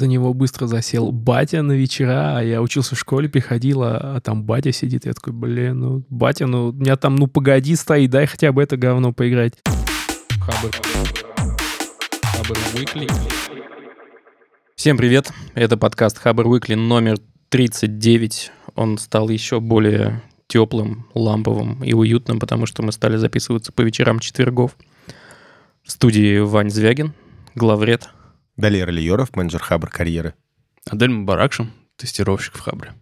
за него быстро засел батя на вечера, а я учился в школе, приходила, а там батя сидит. Я такой, блин, ну, батя, ну, у меня там, ну, погоди, стоит, дай хотя бы это говно поиграть. Хабр. Хабр Weekly. Всем привет, это подкаст Хабр Weekly номер 39. Он стал еще более теплым, ламповым и уютным, потому что мы стали записываться по вечерам четвергов. В студии Вань Звягин, главред Далее Ролиеров, менеджер Хабр карьеры. Адель Баракшин, тестировщик в Хабре.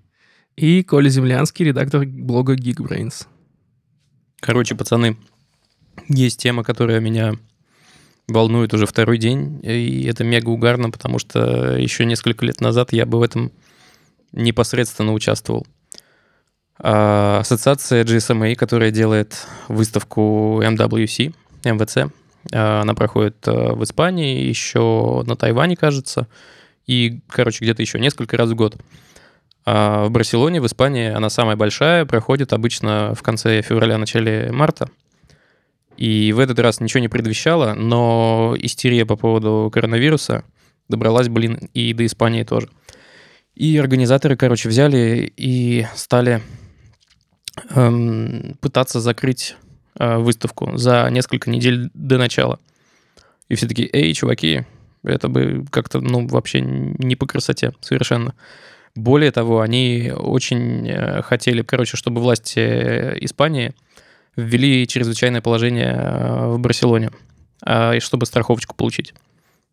И Коля Землянский, редактор блога Geekbrains. Короче, пацаны, есть тема, которая меня волнует уже второй день, и это мега угарно, потому что еще несколько лет назад я бы в этом непосредственно участвовал. А, ассоциация GSMA, которая делает выставку MWC, MVC, а, она проходит а, в Испании, еще на Тайване, кажется, и, короче, где-то еще несколько раз в год. А в Барселоне, в Испании, она самая большая, проходит обычно в конце февраля, начале марта. И в этот раз ничего не предвещало, но истерия по поводу коронавируса добралась, блин, и до Испании тоже. И организаторы, короче, взяли и стали эм, пытаться закрыть Э, выставку за несколько недель до начала. И все такие, эй, чуваки, это бы как-то, ну, вообще не по красоте совершенно. Более того, они очень э, хотели, короче, чтобы власти Испании ввели чрезвычайное положение э, в Барселоне, а, чтобы страховочку получить.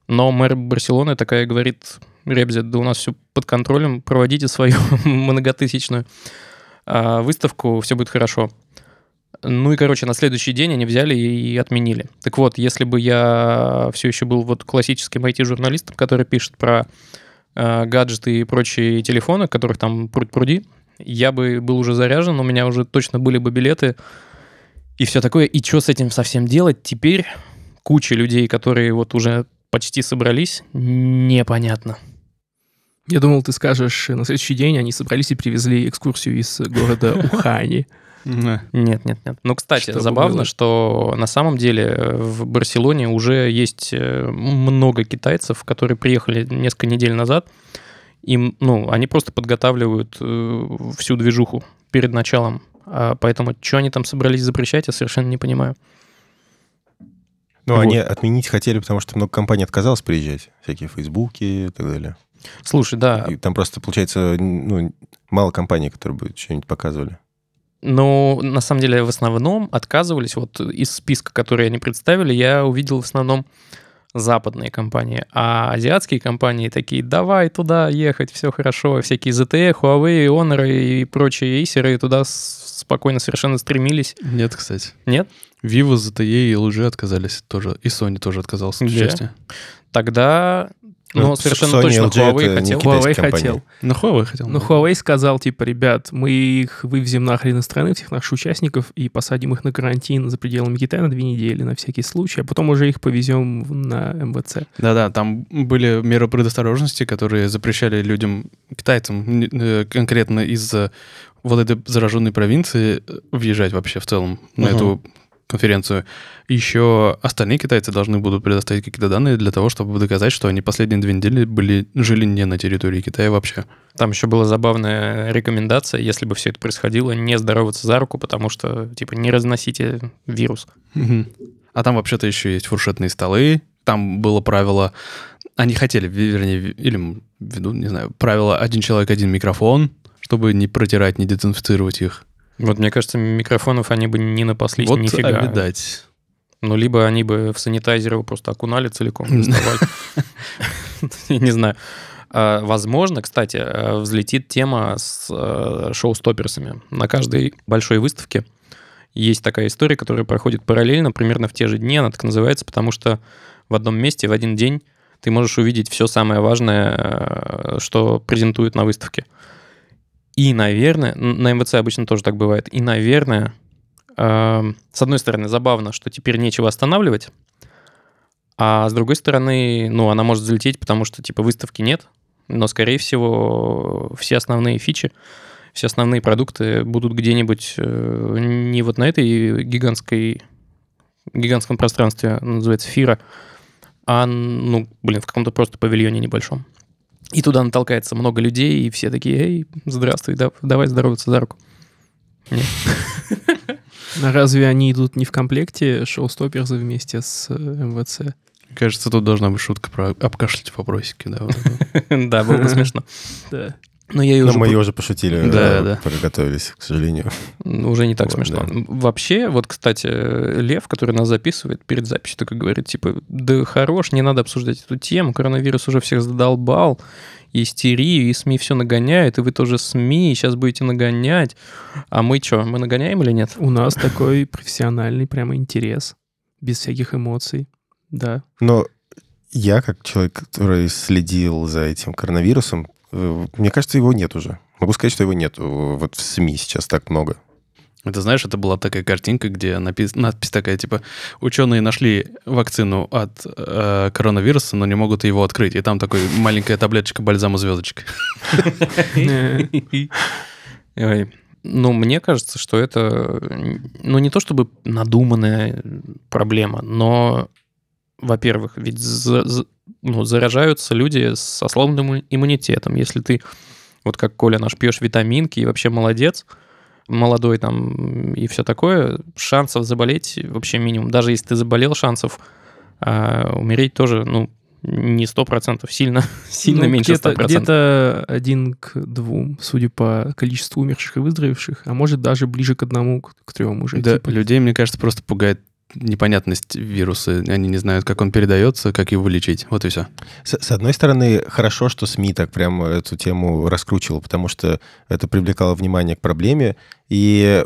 Но мэр Барселоны такая говорит, Ребзи, да у нас все под контролем, проводите свою многотысячную а, выставку, все будет хорошо. Ну и, короче, на следующий день они взяли и отменили. Так вот, если бы я все еще был вот классическим IT-журналистом, который пишет про э, гаджеты и прочие телефоны, которых там пруд-пруди, я бы был уже заряжен, у меня уже точно были бы билеты и все такое. И что с этим совсем делать теперь? Куча людей, которые вот уже почти собрались, непонятно. Я думал, ты скажешь, на следующий день они собрались и привезли экскурсию из города Ухани. Нет, нет, нет. Ну, кстати, Чтобы забавно, было? что на самом деле э, в Барселоне уже есть э, много китайцев, которые приехали несколько недель назад. Им, ну, они просто подготавливают э, всю движуху перед началом. А поэтому, что они там собрались запрещать, я совершенно не понимаю. Ну, вот. они отменить хотели, потому что много компаний отказалось приезжать. Всякие Фейсбуки и так далее. Слушай, да. И там просто, получается, ну, мало компаний, которые бы что-нибудь показывали. Но на самом деле в основном отказывались. Вот из списка, который они представили, я увидел в основном западные компании. А азиатские компании такие, давай туда ехать, все хорошо. Всякие ZTE, Huawei, Honor и прочие Acer туда спокойно совершенно стремились. Нет, кстати. Нет? Vivo, ZTE и LG отказались тоже. И Sony тоже отказался от участия. Тогда ну, ну совершенно Sony, точно LG Huawei хотел. Huawei хотел. Ну, Huawei хотел. Ну, Huawei сказал, типа, ребят, мы их вывезем нахрен из страны, всех наших участников, и посадим их на карантин за пределами Китая на две недели, на всякий случай, а потом уже их повезем на МВЦ. Да-да, там были меры предосторожности, которые запрещали людям, китайцам, э, конкретно из вот этой зараженной провинции э, въезжать вообще в целом на uh-huh. эту конференцию, еще остальные китайцы должны будут предоставить какие-то данные для того, чтобы доказать, что они последние две недели были, жили не на территории Китая вообще. Там еще была забавная рекомендация, если бы все это происходило, не здороваться за руку, потому что, типа, не разносите вирус. А там вообще-то еще есть фуршетные столы, там было правило, они хотели, вернее, или веду, не знаю, правило один человек, один микрофон, чтобы не протирать, не дезинфицировать их. Вот мне кажется, микрофонов они бы не напаслись вот нифига. Вот видать. Ну, либо они бы в санитайзер его просто окунали целиком, Не знаю. А, возможно, кстати, э, взлетит тема с э, шоу-стоперсами. На каждой большой выставке есть такая история, которая проходит параллельно, примерно в те же дни. Она так называется, потому что в одном месте в один день ты можешь увидеть все самое важное, э, что презентуют на выставке. И, наверное, на МВЦ обычно тоже так бывает, и, наверное, э, с одной стороны, забавно, что теперь нечего останавливать, а с другой стороны, ну, она может залететь, потому что, типа, выставки нет, но, скорее всего, все основные фичи, все основные продукты будут где-нибудь э, не вот на этой гигантской, гигантском пространстве, называется Фира, а, ну, блин, в каком-то просто павильоне небольшом. И туда натолкается много людей, и все такие, эй, здравствуй, да, давай здороваться за руку. А разве они идут не в комплекте шоу-стоперзы вместе с э, МВЦ? Кажется, тут должна быть шутка про обкашлять вопросики, да. было бы смешно. Да. Но я ее Но уже мы ее уже пошутили, Да, э, да. подготовились, к сожалению. Ну, Уже не так Вот, смешно. да. Вообще, вот, кстати, Лев, который нас записывает перед записью, такой говорит, типа, да хорош, не надо обсуждать эту тему, коронавирус уже всех задолбал, и истерию, и СМИ все нагоняют, и вы тоже СМИ, и сейчас будете нагонять. А мы что, мы нагоняем или нет? У нас такой профессиональный прямо интерес, без всяких эмоций. Да. Но я, как человек, который следил за этим коронавирусом, мне кажется, его нет уже. Могу сказать, что его нет. Вот в СМИ сейчас так много. Это, знаешь, это была такая картинка, где напис- надпись такая, типа, ученые нашли вакцину от э, коронавируса, но не могут его открыть. И там такой маленькая таблеточка бальзама звездочка. Э. Ну, мне кажется, что это, ну, не то чтобы надуманная проблема, но, во-первых, ведь за- за- ну, заражаются люди со слабым иммунитетом. Если ты, вот как Коля наш, пьешь витаминки и вообще молодец, молодой там и все такое, шансов заболеть вообще минимум. Даже если ты заболел, шансов а, умереть тоже, ну, не сто процентов, сильно, сильно ну, меньше где-то, 100%. где-то один к двум, судя по количеству умерших и выздоровевших, а может даже ближе к одному, к, к трем уже. Да, типа. людей, мне кажется, просто пугает непонятность вируса. Они не знают, как он передается, как его лечить. Вот и все. С, с одной стороны, хорошо, что СМИ так прям эту тему раскручивал, потому что это привлекало внимание к проблеме. И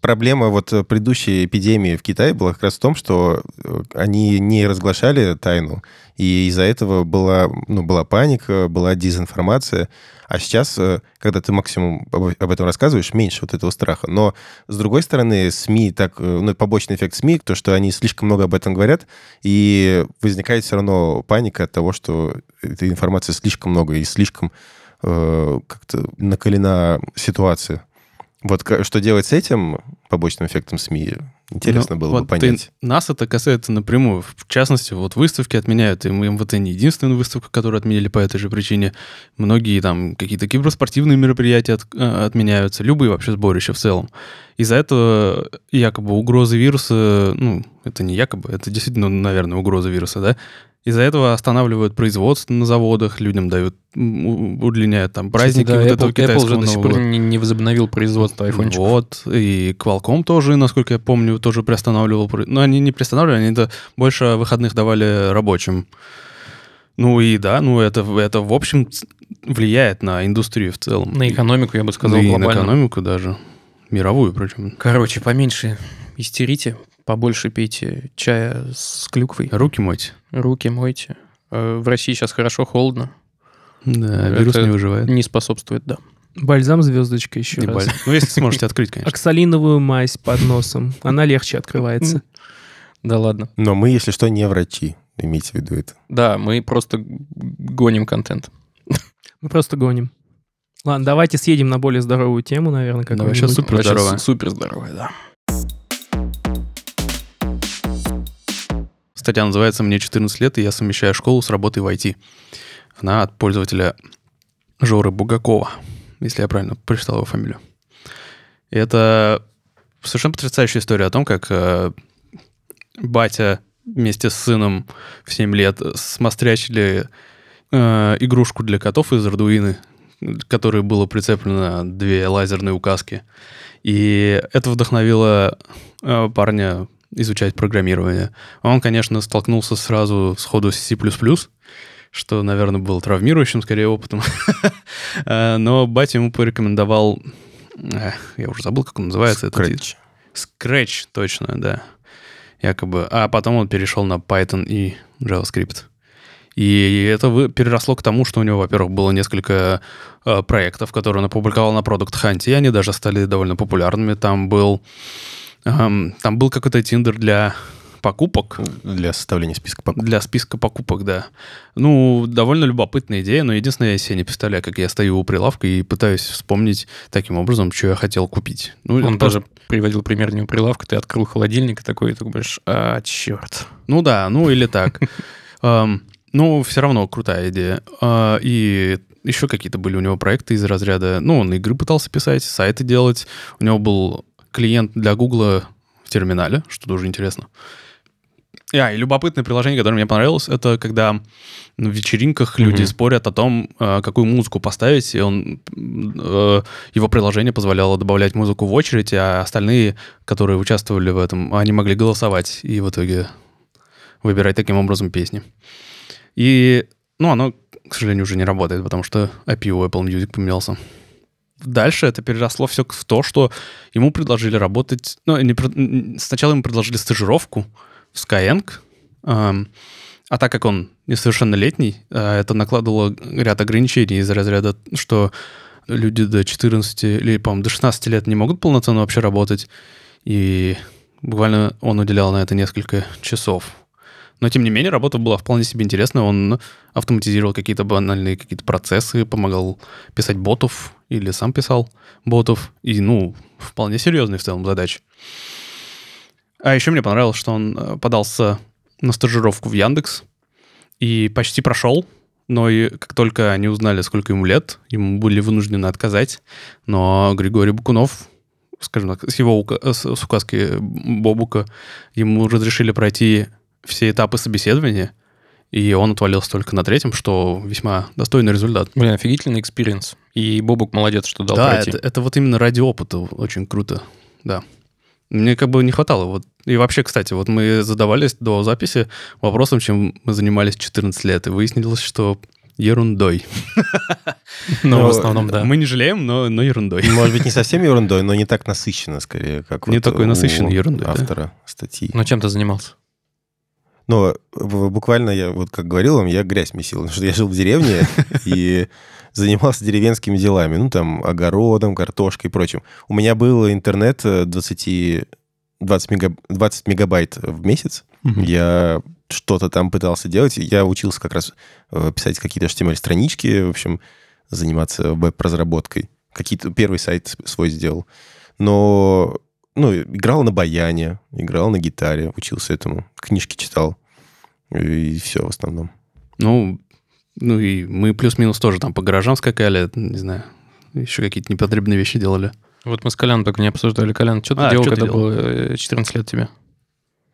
проблема вот предыдущей эпидемии в Китае была как раз в том, что э, они не разглашали тайну, и из-за этого была, ну, была паника, была дезинформация. А сейчас, э, когда ты максимум об этом рассказываешь, меньше вот этого страха. Но, с другой стороны, СМИ так, э, ну, побочный эффект СМИ, то, что они слишком много об этом говорят, и возникает все равно паника от того, что этой информации слишком много и слишком э, как-то накалена ситуация. Вот что делать с этим побочным эффектом СМИ, интересно Ну, было вот бы понять. ты- нас это касается напрямую. В частности, вот выставки отменяют, и МВТ не единственная выставка, которую отменили по этой же причине. Многие там какие-то киберспортивные мероприятия от- э, отменяются, любые вообще сборища в целом. Из-за этого якобы угрозы вируса, ну, это не якобы, это действительно, наверное, угроза вируса, да? Из-за этого останавливают производство на заводах, людям дают, удлиняют там праздники Кстати, да, вот Apple, этого Apple китайского уже до сих пор не, не возобновил производство айфончиков. Вот, и Qualcomm тоже, насколько я помню, тоже приостанавливал. про- Ну, они не приостанавливали, они это больше выходных давали рабочим. Ну и да, ну это, это в общем влияет на индустрию в целом. На экономику, я бы сказал, Да и на глобально. экономику даже. Мировую, причем. Короче, поменьше истерите, побольше пейте чая с клюквой, Руки мыть. руки мойте. Э, В России сейчас хорошо, холодно. Да, Это вирус не выживает. Не способствует, да. Бальзам звездочка еще Не раз. болит. Ну, если сможете открыть, конечно. Оксалиновую мазь под носом. Она легче открывается. Да ладно. Но мы, если что, не врачи. Имейте в виду это. Да, мы просто гоним контент. Мы просто гоним. Ладно, давайте съедем на более здоровую тему, наверное, как Давай, щас супер здоровая. Супер здоровая, да. Статья называется «Мне 14 лет, и я совмещаю школу с работой в IT». Она от пользователя Жоры Бугакова, если я правильно прочитал его фамилию. И это совершенно потрясающая история о том, как э, батя вместе с сыном в 7 лет смострячили э, игрушку для котов из Ардуины, к которой было прицеплено две лазерные указки. И это вдохновило э, парня изучать программирование. Он, конечно, столкнулся сразу сходу с C++, что, наверное, был травмирующим скорее опытом. Э, Но батя ему порекомендовал... э, Я уже забыл, как он называется. Scratch. Scratch, точно, да. Якобы. А потом он перешел на Python и JavaScript. И это переросло к тому, что у него, во-первых, было несколько э, проектов, которые он опубликовал на Product Hunt, и они даже стали довольно популярными. Там был, эм, там был какой-то тиндер для покупок, Для составления списка покупок. для списка покупок, да. Ну, довольно любопытная идея, но единственное, я себе не представляю, как я стою у прилавка и пытаюсь вспомнить таким образом, что я хотел купить. Ну, Он это просто- приводил пример не у прилавка, ты открыл холодильник и такой, и ты говоришь, а, черт. Ну да, ну или так. Ну, все равно крутая идея. А, И еще какие-то были у него проекты из разряда... Ну, он игры пытался писать, сайты делать. У него был клиент для Гугла в терминале, что тоже интересно. А, и любопытное приложение, которое мне понравилось, это когда на вечеринках люди Мгм. спорят о том, э, какую музыку поставить, и он, э, его приложение позволяло добавлять музыку в очередь, а остальные, которые участвовали в этом, они могли голосовать и в итоге выбирать таким образом песни. И, ну, оно, к сожалению, уже не работает, потому что API у Apple Music поменялся. Дальше это переросло все в то, что ему предложили работать... Ну, не сначала ему предложили стажировку в Skyeng, эм, а так как он несовершеннолетний, э, это накладывало ряд ограничений из разряда, что люди до 14 или, по-моему, до 16 лет не могут полноценно вообще работать, и буквально он уделял на это несколько часов. Но, тем не менее, работа была вполне себе интересная. Он автоматизировал какие-то банальные какие-то процессы, помогал писать ботов или сам писал ботов. И, ну, вполне серьезные в целом задачи. А еще мне понравилось, что он э, подался на стажировку в Яндекс и почти прошел, но и как только они узнали, сколько ему лет, ему были вынуждены отказать. Но Григорий Букунов, скажем так, с его с указки Бобука, ему разрешили пройти все этапы собеседования, и он отвалился только на третьем, что весьма достойный результат. Блин, офигительный experience. И Бобук молодец, что дал да, пройти. это, это вот именно ради опыта очень круто, да. Мне как бы не хватало. Вот. И вообще, кстати, вот мы задавались до записи вопросом, чем мы занимались 14 лет, и выяснилось, что ерундой. Но Ну, в основном, да. Мы не жалеем, но, но ерундой. Может быть, не совсем ерундой, но не так насыщенно, скорее, как Не вот такой у насыщенной ерундой, да. автора статьи. Но чем ты занимался? Ну, в- буквально я, вот как говорил вам, я грязь месил, потому что я жил в деревне и занимался деревенскими делами, ну, там, огородом, картошкой и прочим. У меня был интернет э, 20, 20, мега, 20 мегабайт в месяц. Я что-то там пытался делать. Я учился как раз э, писать какие-то HTML-странички, в общем, заниматься веб-разработкой. Какие-то первый сайт свой сделал. Но, ну, играл на баяне, играл на гитаре, учился этому, книжки читал. И все в основном. Ну, ну и мы плюс-минус тоже там по гаражам скакали, не знаю, еще какие-то непотребные вещи делали. Вот мы с Коляном только не обсуждали. Колян, что ты А, делал, что ты когда делал? было э, 14 лет тебе?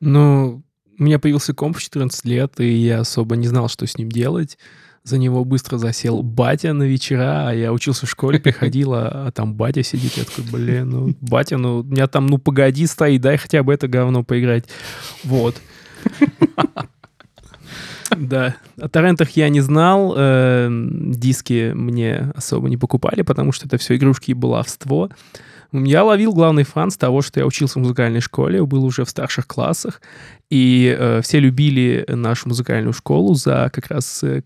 Ну, у меня появился комп в 14 лет, и я особо не знал, что с ним делать. За него быстро засел батя на вечера, а я учился в школе, приходил, а, а там батя сидит. Я такой, блин, ну, батя, ну, у меня там, ну, погоди, стоит, дай хотя бы это говно поиграть. Вот. Да. О торрентах я не знал, э, диски мне особо не покупали, потому что это все игрушки и баловство. Я ловил главный фан с того, что я учился в музыкальной школе, был уже в старших классах, и э, все любили нашу музыкальную школу за как раз э,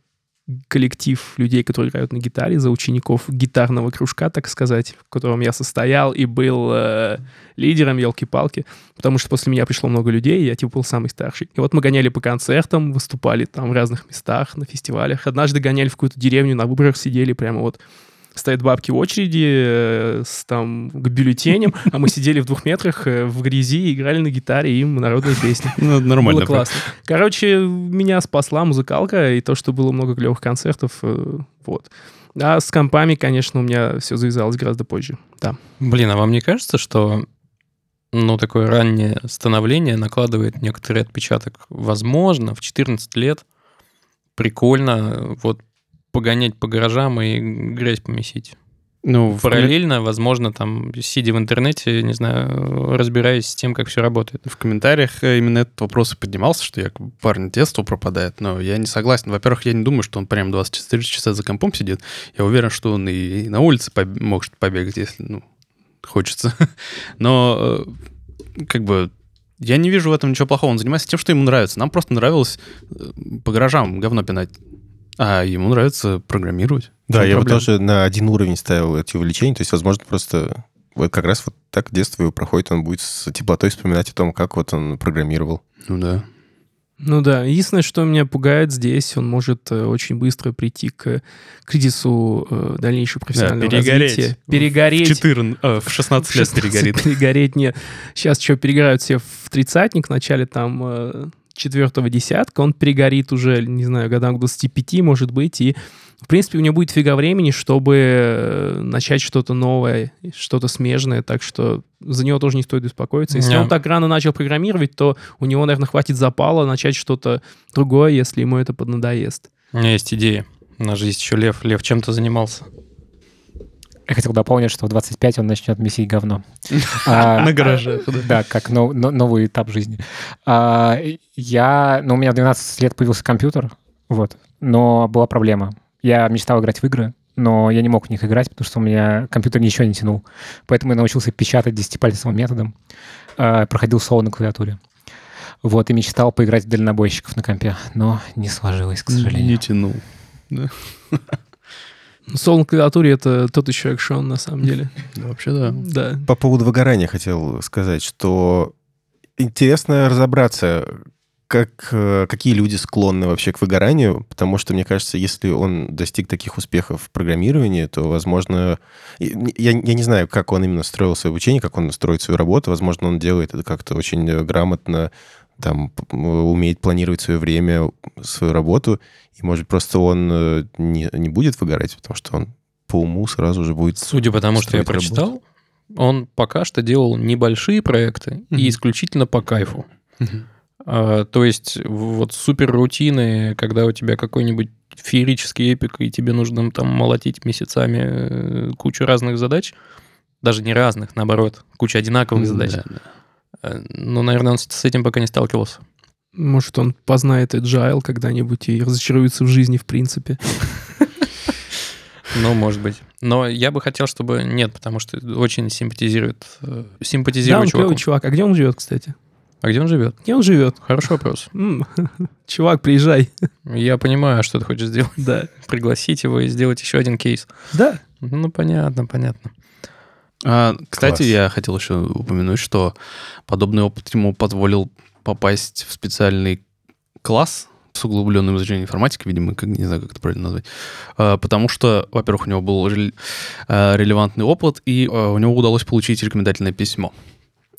коллектив людей, которые играют на гитаре, за учеников гитарного кружка, так сказать, в котором я состоял и был э, лидером, елки-палки, потому что после меня пришло много людей, и я типа был самый старший. И вот мы гоняли по концертам, выступали там в разных местах, на фестивалях. Однажды гоняли в какую-то деревню, на выборах сидели прямо вот стоят бабки в очереди э, с, там, к бюллетеням, а мы сидели в двух метрах э, в грязи и играли на гитаре им народные песни. Ну, нормально. Было классно. Короче, меня спасла музыкалка и то, что было много клевых концертов. э, Вот. А с компами, конечно, у меня все завязалось гораздо позже. Да. Блин, а вам не кажется, что ну, такое раннее становление накладывает некоторый отпечаток? Возможно, в 14 лет прикольно вот погонять по гаражам и грязь помесить. Ну, в, Параллельно, возможно, там, сидя в интернете, не знаю, разбираясь с тем, как все работает. в комментариях э, именно этот вопрос и поднимался, что якобы парень детство пропадает, но я не согласен. Во-первых, я не думаю, что он прям 24 часа за компом сидит. Я уверен, что он и, на улице побе- может побегать, если, ну, хочется. Но, э, как бы, я не вижу в этом ничего плохого. Он занимается тем, что ему нравится. Нам просто нравилось э, по гаражам говно пинать. А ему нравится программировать. В Да, я бы тоже на один уровень ставил эти увлечения. То есть, возможно, просто вот как раз вот так детство его проходит, он будет с теплотой вспоминать о том, как вот он программировал. Ну да. Ну да, единственное, что меня пугает здесь, он может э, очень быстро прийти к кризису э, дальнейшего профессионального перегореть. развития. В Перегореть. 14, э, в 16 лет 16 перегорит. Перегореть нет. Сейчас что, перегорают все в тридцатник, в начале там э, четвертого десятка, он перегорит уже, не знаю, годам к 25, может быть, и, в принципе, у него будет фига времени, чтобы э, начать что-то новое, что-то смежное, так что за него тоже не стоит беспокоиться. Если Не. он так рано начал программировать, то у него, наверное, хватит запала начать что-то другое, если ему это поднадоест. У меня есть идея. У нас же есть еще Лев. Лев чем-то занимался. Я хотел дополнить, что в 25 он начнет месить говно. А, На гаражах, да. Да, как но- но- новый этап жизни. А, Я, ну, у меня в 12 лет появился компьютер, вот, но была проблема. Я мечтал играть в игры, но я не мог в них играть, потому что у меня компьютер ничего не тянул. Поэтому я научился печатать десятипальцевым методом, а, проходил соло на клавиатуре. Вот, и мечтал поиграть в дальнобойщиков на компе, но не сложилось, к Не сожалению. тянул. Соло на клавиатуре — это тот еще экшон, на самом деле. Да, Вообще, да. Да. По поводу выгорания хотел сказать, что интересно разобраться, как, э, какие люди склонны вообще к выгоранию, потому что, мне кажется, если он достиг таких успехов в программировании, то, возможно... Я, я не знаю, как он именно строил свое обучение, как он строит свою работу. Возможно, он делает это как-то очень грамотно, там, умеет планировать свое время, свою работу, и, может, просто он э, не, не будет выгорать, потому что он по уму сразу же будет... Судя по тому, что я работу. прочитал, он пока что делал небольшие проекты Мгм. и исключительно по кайфу. А, то есть вот супер рутины, когда у тебя какой-нибудь феерический эпик, и тебе нужно там молотить месяцами э, кучу разных задач, даже не разных, наоборот, куча одинаковых задач. Да, да. Э, Ну, наверное, он с этим пока не сталкивался. Может, он познает agile когда-нибудь и разочаруется в жизни, в принципе. Ну, может быть. Но я бы хотел, чтобы нет, потому что очень симпатизирует, э, Да, симпатизирую он чуваку. клевый чувак. А где он живет, кстати? А где он живет? Где он живет? Хороший вопрос. Чувак, приезжай. Я понимаю, что ты хочешь сделать. Да. Пригласить его и сделать еще один кейс. Да. Ну, понятно, понятно. А, кстати, Класс. я хотел еще упомянуть, что подобный опыт ему позволил попасть в специальный класс с углубленным изучением информатики, видимо, как, не знаю, как это правильно назвать. А, потому что, во-первых, у него был рел- а, релевантный опыт, и а, у него удалось получить рекомендательное письмо.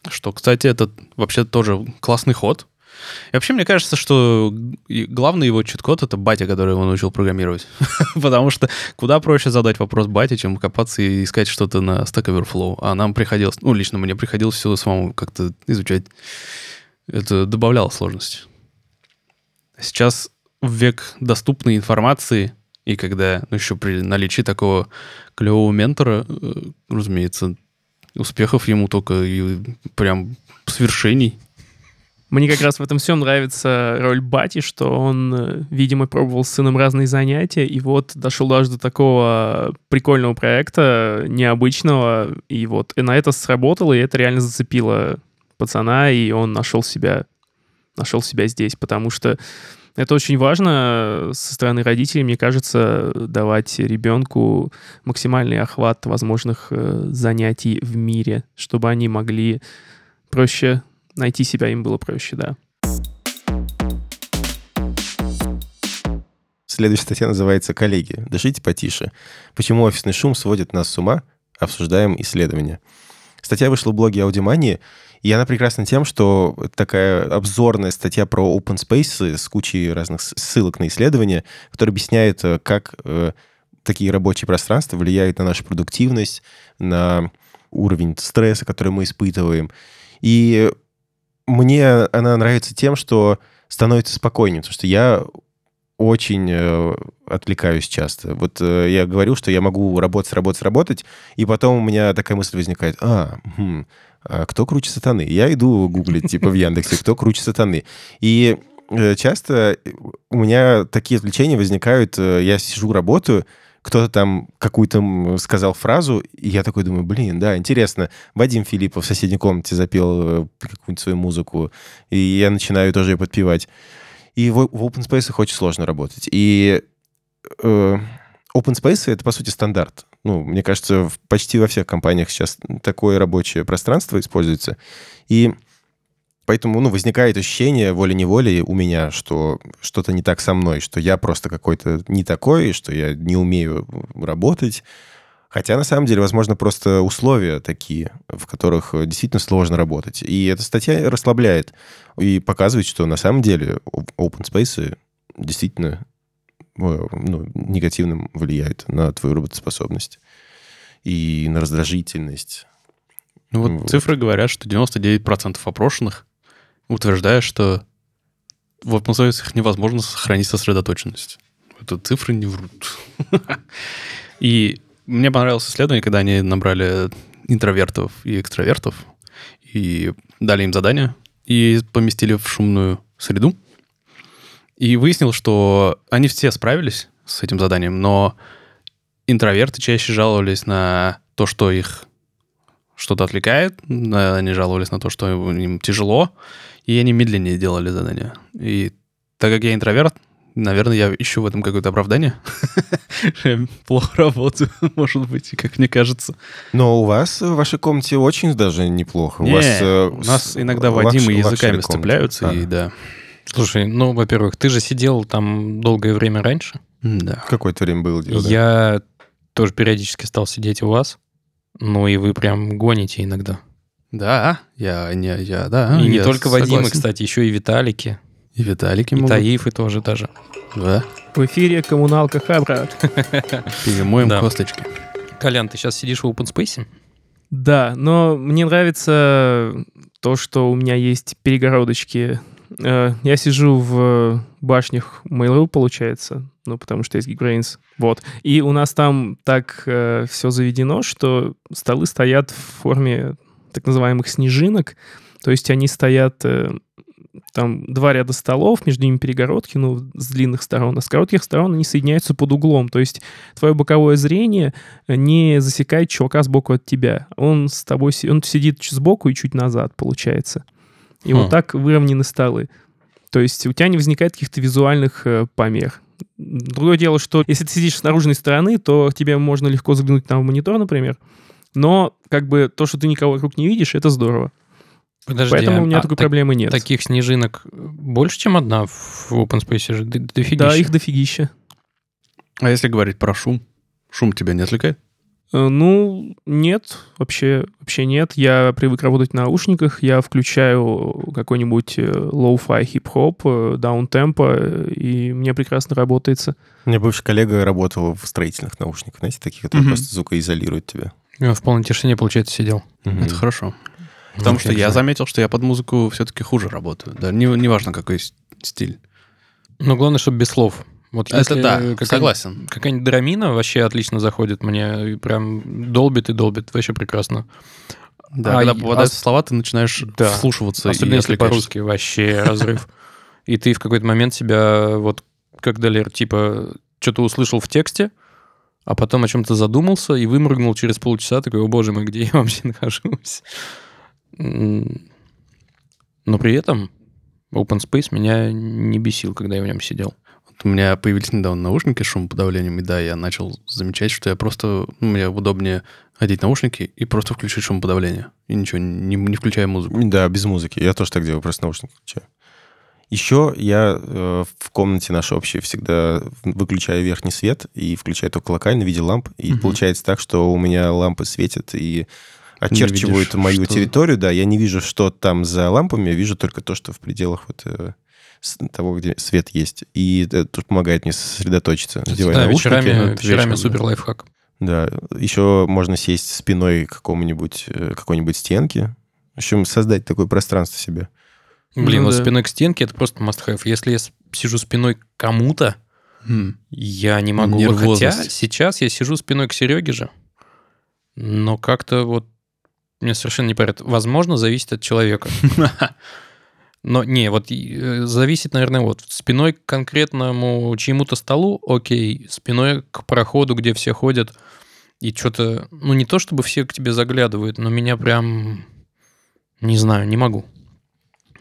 Что, кстати, это вообще тоже классный ход. И вообще, мне кажется, что главный его чит-код — это батя, который его научил программировать. Потому что куда проще задать вопрос бате, чем копаться и искать что-то на Stack Overflow. А нам приходилось, ну, лично мне приходилось все самому как-то изучать. Это добавляло сложности. Сейчас в век доступной информации, и когда, ну, еще при наличии такого клевого ментора, э, разумеется, успехов ему только и прям свершений. Мне как раз в этом всем нравится роль Бати, что он, э, видимо, пробовал с сыном разные занятия, и вот дошел даже до такого прикольного проекта, необычного, и вот и на это сработало, и это реально зацепило пацана, и он нашел себя, нашел себя здесь, потому что это очень важно со стороны родителей, мне кажется, давать ребенку максимальный охват возможных э, занятий в мире, чтобы они могли проще найти себя им было проще, да. Следующая статья называется «Коллеги, дышите потише. Почему офисный шум сводит нас с ума? Обсуждаем исследования». Статья вышла в блоге Аудимании, и она прекрасна тем, что такая обзорная статья про open space с кучей разных ссылок на исследования, которая объясняет, э, как э, такие рабочие пространства влияют на нашу продуктивность, на уровень стресса, который мы испытываем. И мне она нравится тем, что становится спокойнее, потому что я очень э, отвлекаюсь часто. Вот э, я говорил, что я могу работать, работать, работать, и потом у меня такая мысль возникает, а, хм, а кто круче сатаны? Я иду гуглить, типа, в Яндексе, кто круче сатаны. И э, часто у меня такие отвлечения возникают, э, я сижу, работаю, кто-то там какую-то сказал фразу, и я такой думаю, блин, да, интересно. Вадим Филиппов в соседней комнате запел э, какую-нибудь свою музыку, и я начинаю тоже ее подпевать. И в, в open space очень сложно работать. И э, open space — это, по сути, стандарт. Ну, мне кажется, в- почти во всех компаниях сейчас такое рабочее пространство используется. И поэтому, ну, возникает ощущение волей-неволей у меня, что что-то не так со мной, что я просто какой-то не такой, что я не умею работать. Хотя, на самом деле, возможно, просто условия такие, в которых действительно сложно работать. И эта статья расслабляет и показывает, что на самом деле open space действительно э, ну, негативно влияют на твою работоспособность и на раздражительность. Ну вот Вот. цифры говорят, что 99% опрошенных утверждают, что в open source невозможно сохранить сосредоточенность. Это цифры не врут. И мне понравилось исследование, когда они набрали интровертов и экстравертов и дали им задание и поместили в шумную среду. И выяснил, что они все справились с этим заданием, но интроверты чаще жаловались на то, что их что-то отвлекает, они жаловались на то, что им тяжело, и они медленнее делали задания. И так как я интроверт, наверное, я ищу в этом какое-то оправдание. Я Плохо работаю, может быть, как мне кажется. Но у вас в вашей комнате очень даже неплохо. у, Не, вас, э, у нас иногда лакш- Вадимы языками А. и да. Слушай, ну, во-первых, ты же сидел там долгое время раньше. Да. Какое-то время было дело, да? Я тоже периодически стал сидеть у вас. Ну и вы прям гоните иногда. Да, я, не, я, да. и не я только Вадимы, согласен. кстати, еще и Виталики, И Виталики и могут. Таифы тоже даже. Да, В эфире коммуналка Хабра. перемоем Да. косточки. Колян, ты сейчас сидишь в open space? Да, но мне нравится то, что у меня есть перегородочки. Э, Я сижу в башнях Mail.ru, получается, ну, потому что есть Geekbrains. Вот. И у нас там так все заведено, что столы стоят в форме так называемых снежинок. То есть они стоят э, там два ряда столов, между ними перегородки, ну, с длинных сторон, а с коротких сторон они соединяются под углом. То есть твое боковое зрение не засекает чувака сбоку от тебя. Он с тобой, он сидит сбоку и чуть назад, получается. И Хм. вот так выровнены столы. То есть у тебя не возникает каких-то визуальных э, помех. Другое дело, что если ты сидишь с наружной стороны, то тебе можно легко заглянуть в монитор, например. Но как бы то, что ты никого вокруг не видишь, это здорово. Подожди, Поэтому у меня а такой так- проблемы нет. Таких снежинок больше, чем одна в open space же? Д- Дофигища. Да, их дофигища. А если говорить про шум? Шум тебя не отвлекает? Э, Ну, нет, вообще, вообще нет. Я привык работать в наушниках, я включаю какой-нибудь э, lo-fi хип-хоп, э, downtempo, э, и мне прекрасно работается. У меня бывший коллега работал в строительных наушниках, знаете, таких, которые Мгм. просто звукоизолируют тебя. Я в полной тишине, получается, сидел. Мгм. Это хорошо. Потому Ну, что я заметил, что я под музыку все-таки хуже работаю. Да, не, неважно, какой с- стиль. Но главное, чтобы без слов. Вот Это если да, какая-нибудь- согласен. Какая-нибудь драмина вообще отлично заходит мне. Прям долбит и долбит. Вообще прекрасно. Да, А, когда попадаются ос- слова, ты начинаешь Да. вслушиваться Особенно если по-русски. Вообще разрыв. И ты в какой-то момент себя, вот как Далер, типа, что-то услышал в тексте, а потом о чем-то задумался и вымрыгнул через полчаса, такой, о боже мой, где я вообще нахожусь? Но при этом open space меня не бесил, когда я в нем сидел. Вот у меня появились недавно наушники с шумоподавлением, и да, я начал замечать, что я просто... ну, Мне удобнее одеть наушники и просто включить шумоподавление. И ничего, не, не включая музыку. Да, без музыки. Я тоже так делаю, просто наушники включаю. Еще я э, в комнате нашей общей всегда выключаю верхний свет и включаю только локально в виде ламп. И Мгм. получается так, что у меня лампы светят и очерчивают видишь, мою что- территорию. Да, я не вижу, что там за лампами, я вижу только то, что в пределах вот э, того, где свет есть. И это тут помогает мне сосредоточиться. Надеваю Да, наушники. вечерами, это вечерами вечером, супер да. лайфхак. Да, еще можно сесть спиной к какому-нибудь, э, какой-нибудь стенке. В общем, создать такое пространство себе. Блин, Ну вот да. спиной к стенке это просто must have. Если я сижу спиной к кому-то, М. я не могу. Вот Хотя Нервозность. сейчас я сижу спиной к Сереге же, но как-то вот мне совершенно не понятно. Возможно, зависит от человека. Но не, вот э, зависит, наверное, вот спиной к конкретному чьему-то столу, окей, спиной к проходу, где все ходят, и что-то, ну не то чтобы все к тебе заглядывают, но меня прям, не знаю, не могу.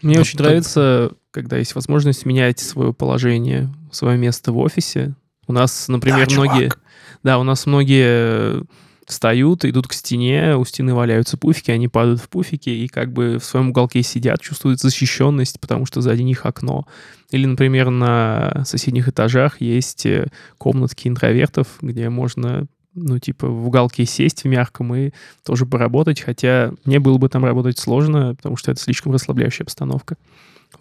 Мне Вот очень так. нравится, когда есть возможность менять свое положение, свое место в офисе. У нас, например, Да, многие... чувак. Да, у нас многие встают, идут к стене, у стены валяются пуфики, они падают в пуфики и как бы в своем уголке сидят, чувствуют защищенность, потому что сзади них окно. Или, например, на соседних этажах есть э, комнатки интровертов, где можно ну, типа, в уголке сесть в мягком и тоже поработать, хотя мне было бы там работать сложно, потому что это слишком расслабляющая обстановка.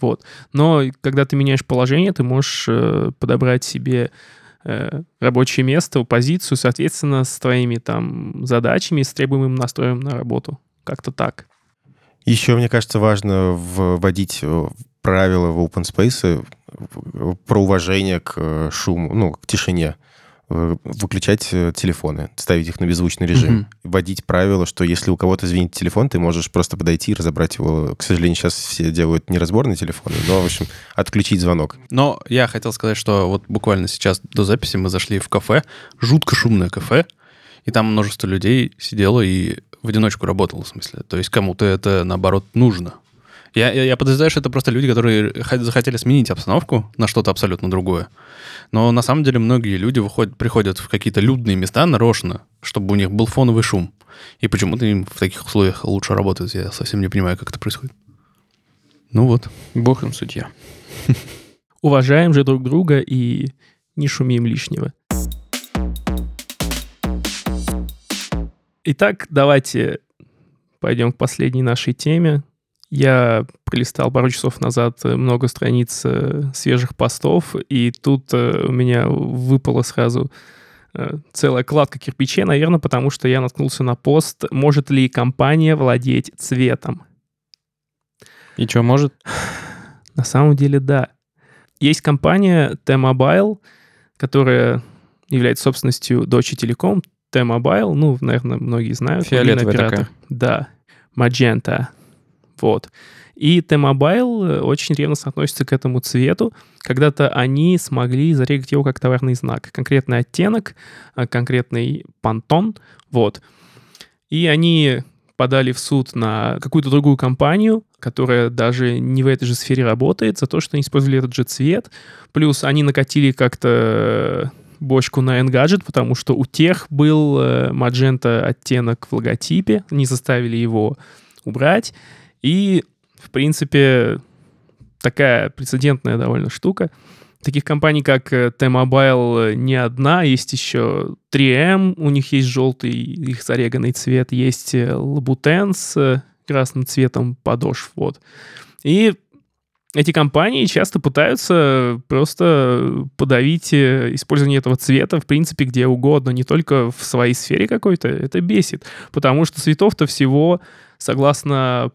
Вот. Но когда ты меняешь положение, ты можешь э, подобрать себе э, рабочее место, позицию, соответственно, с твоими там задачами, с требуемым настроем на работу. Как-то так. Еще, мне кажется, важно вводить э, правила в open space про уважение к э, шуму, ну, к тишине. Э, выключать э, телефоны, ставить их на беззвучный режим, mm-hmm. вводить правило, что если у кого-то звенит телефон, ты можешь просто подойти и разобрать его. К сожалению, сейчас все делают неразборные телефоны, но, в общем, отключить звонок. Но я хотел сказать, что вот буквально сейчас до записи мы зашли в кафе, жутко шумное кафе, и там множество людей сидело и в одиночку работало, в смысле. То есть кому-то это, наоборот, нужно. Я, я, я подозреваю, что это просто люди, которые захотели сменить обстановку на что-то абсолютно другое. Но на самом деле многие люди выходят, приходят в какие-то людные места нарочно, чтобы у них был фоновый шум. И почему-то им в таких условиях лучше работать. Я совсем не понимаю, как это происходит. Ну вот. Бог им судья. Уважаем же друг друга и не шумим лишнего. Итак, давайте пойдем к последней нашей теме. Я пролистал пару часов назад много страниц э, свежих постов, и тут э, у меня выпала сразу э, целая кладка кирпичей, наверное, потому что я наткнулся на пост «Может ли компания владеть цветом?» И что, может? На самом деле, да. Есть компания T-Mobile, которая является собственностью Deutsche Telekom. T-Mobile, ну, наверное, многие знают. Фиолетовая такая. Да. Magenta. Вот. И T-Mobile э, очень ревностно относится к этому цвету. Когда-то они смогли зарегать его как товарный знак. Конкретный оттенок, э, конкретный пантон. Вот. И они подали в суд на какую-то другую компанию, которая даже не в этой же сфере работает, за то, что они использовали этот же цвет. Плюс они накатили как-то бочку на Engadget, потому что у тех был маджента оттенок в логотипе, не заставили его убрать. И, в принципе, такая прецедентная довольно штука. Таких компаний, как э, T-Mobile, не одна. Есть еще 3M, у них есть желтый, их зареганный цвет. Есть э, Louboutin с э, красным цветом подошв. Вот. И эти компании часто пытаются просто подавить использование этого цвета, в принципе, где угодно, не только в своей сфере какой-то. Это бесит, потому что цветов-то всего, согласно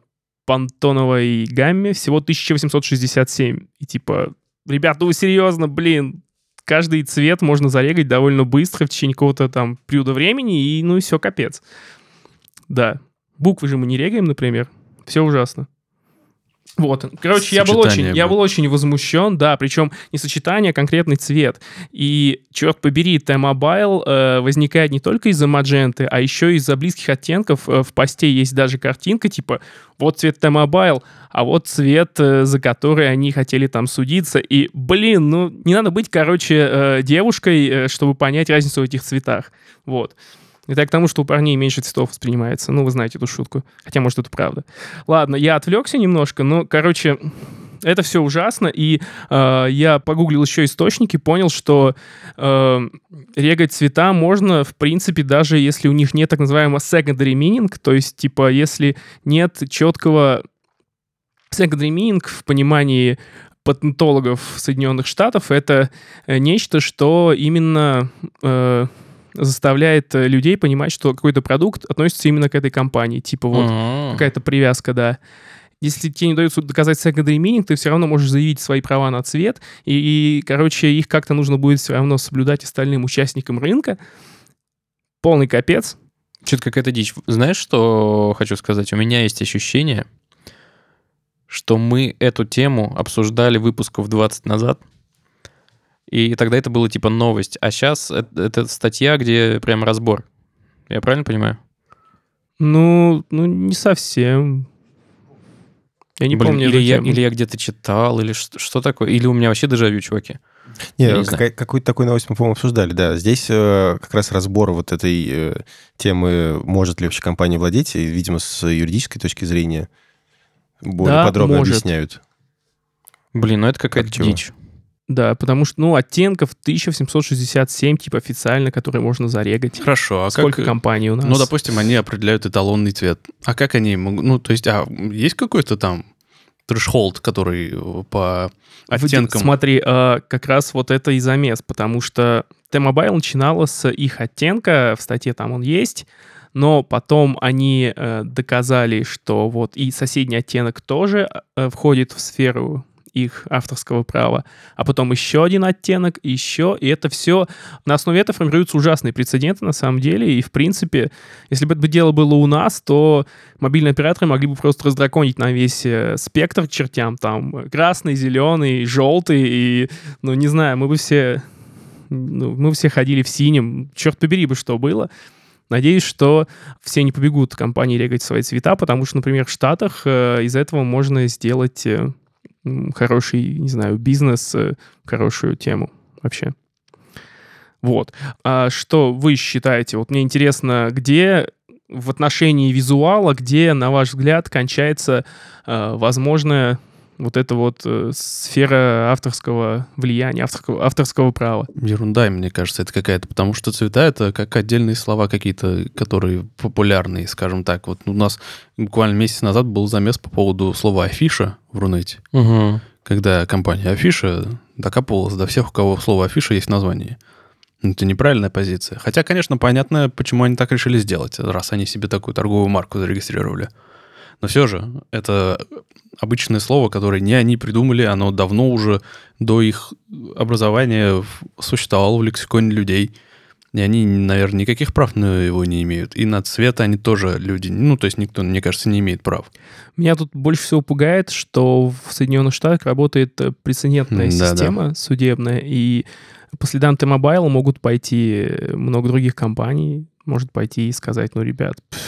пантоновой гамме всего 1867. И типа, ребята, вы серьезно, блин, каждый цвет можно зарегать довольно быстро в течение какого-то там периода времени, и ну и все, капец. Да. Буквы же мы не регаем, например. Все ужасно. Вот, короче, я был очень, я был очень возмущен, да, причем не сочетание, а конкретный цвет. И, черт побери, T-Mobile э, возникает не только из-за мадженты, а еще из-за близких оттенков. Э, в посте есть даже картинка, типа, вот цвет T-Mobile, а вот цвет, э, за который они хотели там судиться. И, блин, ну, не надо быть, короче, э, девушкой, э, чтобы понять разницу в этих цветах. Вот. Это к тому, что у парней меньше цветов воспринимается. Ну, вы знаете эту шутку. Хотя, может, это правда. Ладно, я отвлекся немножко, но, короче, это все ужасно, и э, я погуглил еще источники, понял, что э, регать цвета можно, в принципе, даже если у них нет так называемого secondary meaning, то есть, типа, если нет четкого secondary meaning в понимании патентологов Соединенных Штатов, это э, нечто, что именно э, заставляет э, людей понимать, что какой-то продукт относится именно к этой компании. Типа вот mm-hmm. какая-то привязка, да. Если тебе не дается доказать secondary meaning, ты все равно можешь заявить свои права на цвет, и, и короче, их как-то нужно будет все равно соблюдать остальным участникам рынка. Полный капец. Что-то какая-то дичь. Знаешь, что хочу сказать? У меня есть ощущение, что мы эту тему обсуждали выпусков 20 назад, и тогда это было типа новость. А сейчас это, это статья, где прям разбор. Я правильно понимаю? Ну, ну не совсем. Я не Блин, помню. Или я, или я где-то читал, или что, что такое? Или у меня вообще дежавю, чуваки? Не, не какая, какую-то такую новость мы, по-моему, обсуждали, да. Здесь э, как раз разбор вот этой э, темы, может ли вообще компания владеть, и, видимо, с юридической точки зрения более да, подробно может. объясняют. Блин, ну это какая-то дичь. Да, потому что, ну, оттенков 1767, типа, официально, которые можно зарегать. Хорошо, а Сколько как... компаний у нас? Ну, допустим, они определяют эталонный цвет. А как они могут... Ну, то есть, а есть какой-то там трешхолд, который э, по оттенкам... Смотри, э, как раз вот это и замес, потому что T-Mobile начинала с их оттенка, в статье там он есть, но потом они э, доказали, что вот и соседний оттенок тоже э, входит в сферу их авторского права, а потом еще один оттенок, еще, и это все, на основе этого формируются ужасные прецеденты на самом деле, и в принципе, если бы это дело было у нас, то мобильные операторы могли бы просто раздраконить на весь э, спектр чертям, там, красный, зеленый, желтый, и, ну, не знаю, мы бы все, ну, мы все ходили в синем, черт побери бы, что было. Надеюсь, что все не побегут компании регать свои цвета, потому что, например, в Штатах э, из этого можно сделать э, хороший, не знаю, бизнес, э, хорошую тему вообще. Вот. А что вы считаете? Вот мне интересно, где в отношении визуала, где, на ваш взгляд, кончается э, возможная вот эта вот э, сфера авторского влияния, авторского, авторского права? Ерунда, мне кажется, это какая-то, потому что цвета это как отдельные слова какие-то, которые популярные, скажем так. Вот у нас буквально месяц назад был замес по поводу слова афиша в Рунете, Угу. когда компания афиша докапывалась до всех, у кого слово афиша есть в названии. Это неправильная позиция. Хотя, конечно, понятно, почему они так решили сделать, раз они себе такую торговую марку зарегистрировали. Но все же, это обычное слово, которое не они придумали, оно давно уже до их образования существовало в лексиконе людей. И они, наверное, никаких прав на его не имеют. И на цвет они тоже люди. Ну, то есть никто, мне кажется, не имеет прав. Меня тут больше всего пугает, что в Соединенных Штатах работает э, прецедентная да-да. система судебная, и по следам T-Mobile могут пойти э, много других компаний, может пойти и сказать, ну, ребят, пф,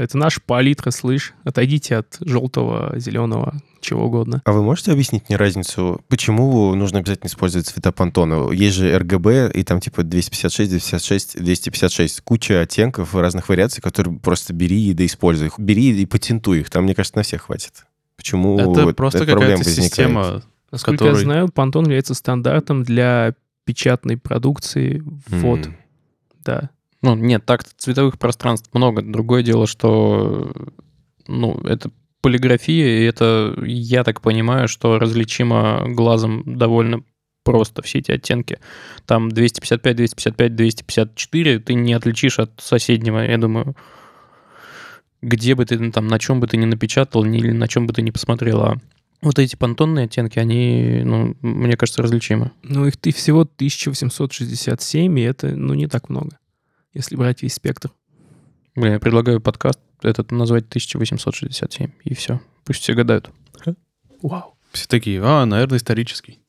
это наша палитра, слышь, отойдите от желтого, зеленого, чего угодно. А вы можете объяснить мне разницу, почему нужно обязательно использовать цвета Пантона? Есть же RGB, и там типа 256, 256, 256. Куча оттенков, разных вариаций, которые просто бери и да используй. их. Бери и патентуй их. Там, мне кажется, на всех хватит. Почему это вот просто какая-то система. Насколько я который- знаю, Pantone является стандартом для печатной продукции. Вот, М. да. Ну, нет, так цветовых пространств много. Другое дело, что, ну, это полиграфия, и это, я так понимаю, что различимо глазом довольно просто все эти оттенки. Там 255, 255, 254 ты не отличишь от соседнего, я думаю. Где бы ты там, на чем бы ты ни напечатал, или на чем бы ты ни посмотрел, а вот эти понтонные оттенки, они, ну, мне кажется, различимы. Ну, их ты всего 1867, и это, ну, не так много, если брать весь спектр. Блин, я предлагаю подкаст этот назвать 1867, и все. Пусть все гадают. Вау. Все такие, а, наверное, исторический.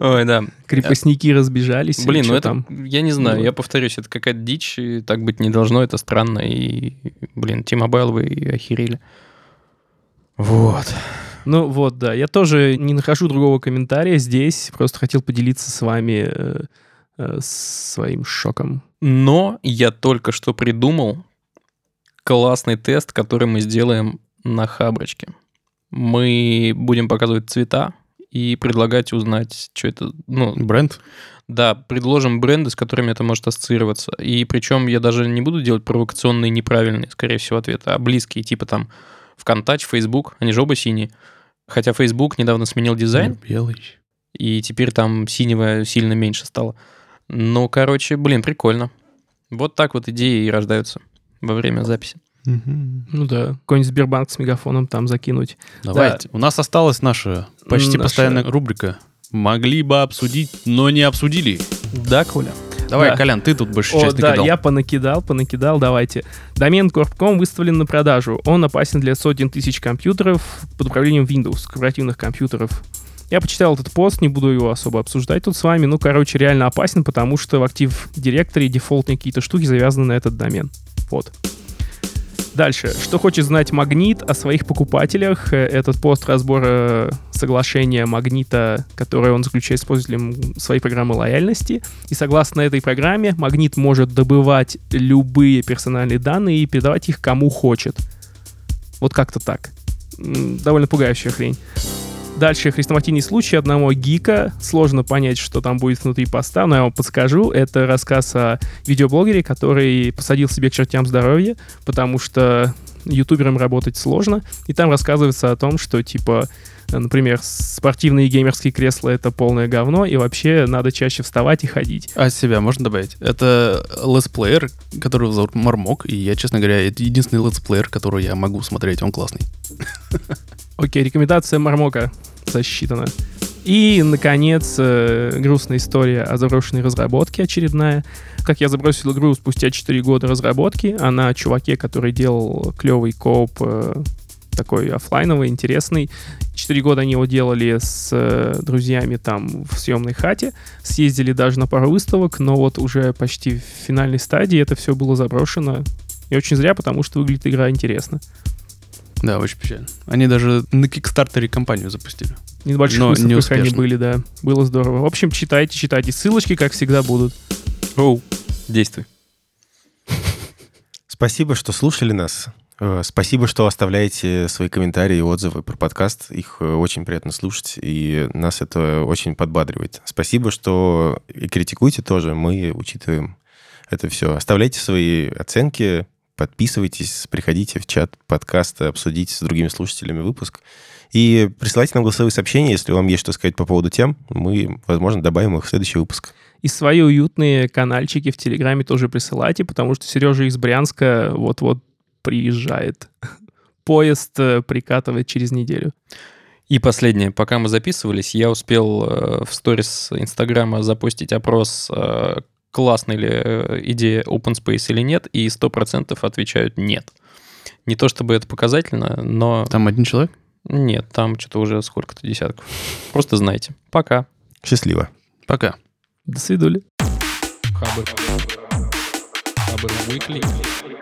Ой, да. Крепостники разбежались. Блин, ну это, там? я не знаю, я повторюсь, это какая-то дичь, и так быть не должно, это странно, и, блин, T-Mobile вы охерели. Вот. Ну вот, да. Я тоже не нахожу другого комментария здесь. Просто хотел поделиться с вами э, э, своим шоком. Но я только что придумал классный тест, который мы сделаем на Хаброчке. Мы будем показывать цвета и предлагать узнать, что это, ну, Бренд? Да, предложим бренды, с которыми это может ассоциироваться. И причем я даже не буду делать провокационные, неправильные, скорее всего, ответы, а близкие, типа там ВКонтач, Facebook, они же оба синие. Хотя Facebook недавно сменил дизайн, Белый. и теперь там синего сильно меньше стало. Ну, короче, блин, прикольно. Вот так вот идеи и рождаются во время записи. Ну да. Какой-нибудь Сбербанк с мегафоном там закинуть. Давайте. У нас осталась наша почти Наша- постоянная рубрика. Могли бы обсудить, но не обсудили. Да, Коля? Давай, Да. Колян, ты тут больше часть да, накидал. я понакидал, понакидал, давайте. Домен Corp.com выставлен на продажу. Он опасен для сотен тысяч компьютеров под управлением Windows, корпоративных компьютеров. Я почитал этот пост, не буду его особо обсуждать тут с вами. Ну, короче, реально опасен, потому что в Active Directory дефолтные какие-то штуки завязаны на этот домен. Вот. Дальше. Что хочет знать Магнит о своих покупателях? Э, Этот пост разбора соглашения Магнита, которое он заключает с пользователем своей программы лояльности. И согласно этой программе, Магнит может добывать любые персональные данные и передавать их кому хочет. Вот как-то так. Довольно пугающая хрень. Дальше хрестоматийный случай одного гика. Сложно понять, что там будет внутри поста, но я вам подскажу. Это рассказ о видеоблогере, который посадил себе к чертям здоровья, потому что ютуберам работать сложно. И там рассказывается о том, что, типа, например, спортивные геймерские кресла — это полное говно, и вообще надо чаще вставать и ходить. А себя можно добавить? Это летсплеер, которого зовут Мармок, и я, честно говоря, это единственный летсплеер, который я могу смотреть, он классный. Окей, рекомендация Мармока засчитана. И, наконец, э, грустная история о заброшенной разработке очередная. Как я забросил игру спустя 4 года разработки, она о чуваке, который делал клевый коп э, такой оффлайновый, интересный. Четыре года они его делали с э, друзьями там в съемной хате, съездили даже на пару выставок, но вот уже почти в финальной стадии это все было заброшено. И очень зря, потому что выглядит игра интересно. Да, очень печально. Они даже на Кикстартере компанию запустили. Небольших Но выставках неуспешно. они были, да. Было здорово. В общем, читайте, читайте. Ссылочки, как всегда, будут. Оу, действуй. Спасибо, что слушали нас. Э, Спасибо, что оставляете свои комментарии и отзывы про подкаст. Их э, очень приятно слушать, и нас это очень подбадривает. Спасибо, что и критикуйте тоже. Мы учитываем это все. Оставляйте свои оценки, подписывайтесь, приходите в чат подкаста, обсудите с другими слушателями выпуск. И присылайте нам голосовые сообщения, если вам есть что сказать по поводу тем. Мы, возможно, добавим их в следующий выпуск. И свои уютные канальчики в Телеграме тоже присылайте, потому что Сережа из Брянска вот-вот приезжает. Поезд э, прикатывает через неделю. И последнее. Пока мы записывались, я успел э, в сторис Инстаграма запустить опрос, э, классная ли идея open space или нет, и 100% отвечают нет. Не то чтобы это показательно, но Там один человек? нет, там что-то уже сколько-то десятков. Просто знайте. Пока. Счастливо. Пока. До свидули. Хабр. Хабр Weekly.